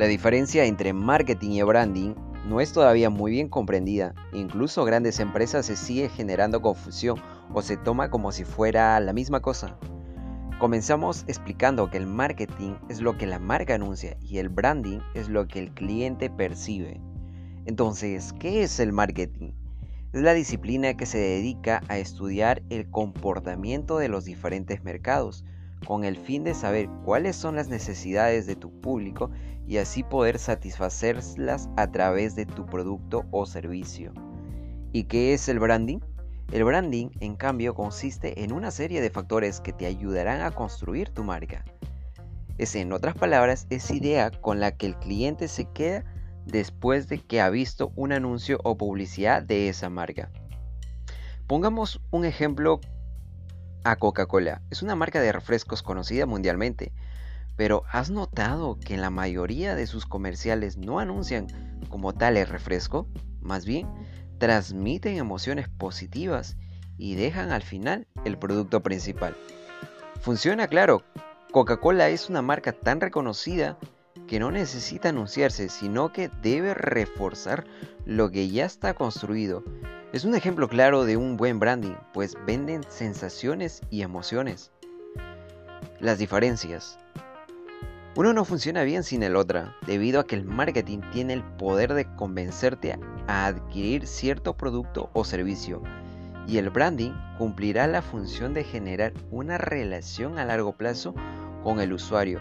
La diferencia entre marketing y branding no es todavía muy bien comprendida. Incluso grandes empresas se sigue generando confusión o se toma como si fuera la misma cosa. Comenzamos explicando que el marketing es lo que la marca anuncia y el branding es lo que el cliente percibe. Entonces, ¿qué es el marketing? Es la disciplina que se dedica a estudiar el comportamiento de los diferentes mercados, con el fin de saber cuáles son las necesidades de tu público y así poder satisfacerlas a través de tu producto o servicio. ¿Y qué es el branding? El branding, en cambio, consiste en una serie de factores que te ayudarán a construir tu marca. Es, en otras palabras, esa idea con la que el cliente se queda después de que ha visto un anuncio o publicidad de esa marca. Pongamos un ejemplo a Coca-Cola. Es una marca de refrescos conocida mundialmente, pero ¿has notado que la mayoría de sus comerciales no anuncian como tal el refresco? Más bien, transmiten emociones positivas y dejan al final el producto principal. Funciona claro, Coca-Cola es una marca tan reconocida que no necesita anunciarse, sino que debe reforzar lo que ya está construido es un ejemplo claro de un buen branding, pues venden sensaciones y emociones. Las diferencias. Uno no funciona bien sin el otro, debido a que el marketing tiene el poder de convencerte a adquirir cierto producto o servicio, y el branding cumplirá la función de generar una relación a largo plazo con el usuario.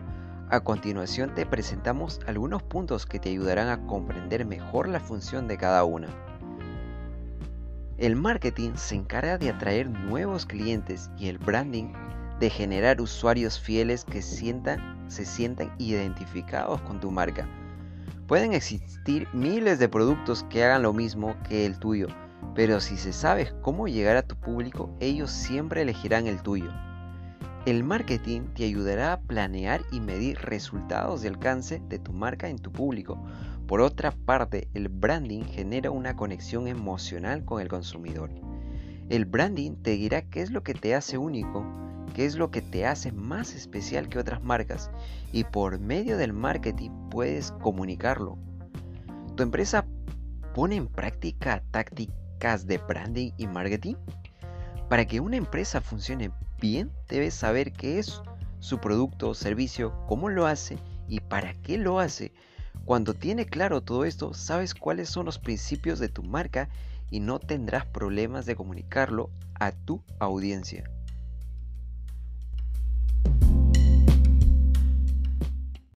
A continuación te presentamos algunos puntos que te ayudarán a comprender mejor la función de cada una. El marketing se encarga de atraer nuevos clientes y el branding de generar usuarios fieles que se sientan identificados con tu marca. Pueden existir miles de productos que hagan lo mismo que el tuyo, pero si se sabe cómo llegar a tu público, ellos siempre elegirán el tuyo. El marketing te ayudará a planear y medir resultados de alcance de tu marca en tu público, por otra parte, el branding genera una conexión emocional con el consumidor. El branding te dirá qué es lo que te hace único, qué es lo que te hace más especial que otras marcas y por medio del marketing puedes comunicarlo. ¿Tu empresa pone en práctica tácticas de branding y marketing? Para que una empresa funcione bien, debes saber qué es su producto o servicio, cómo lo hace y para qué lo hace cuando tiene claro todo esto, sabes cuáles son los principios de tu marca y no tendrás problemas de comunicarlo a tu audiencia.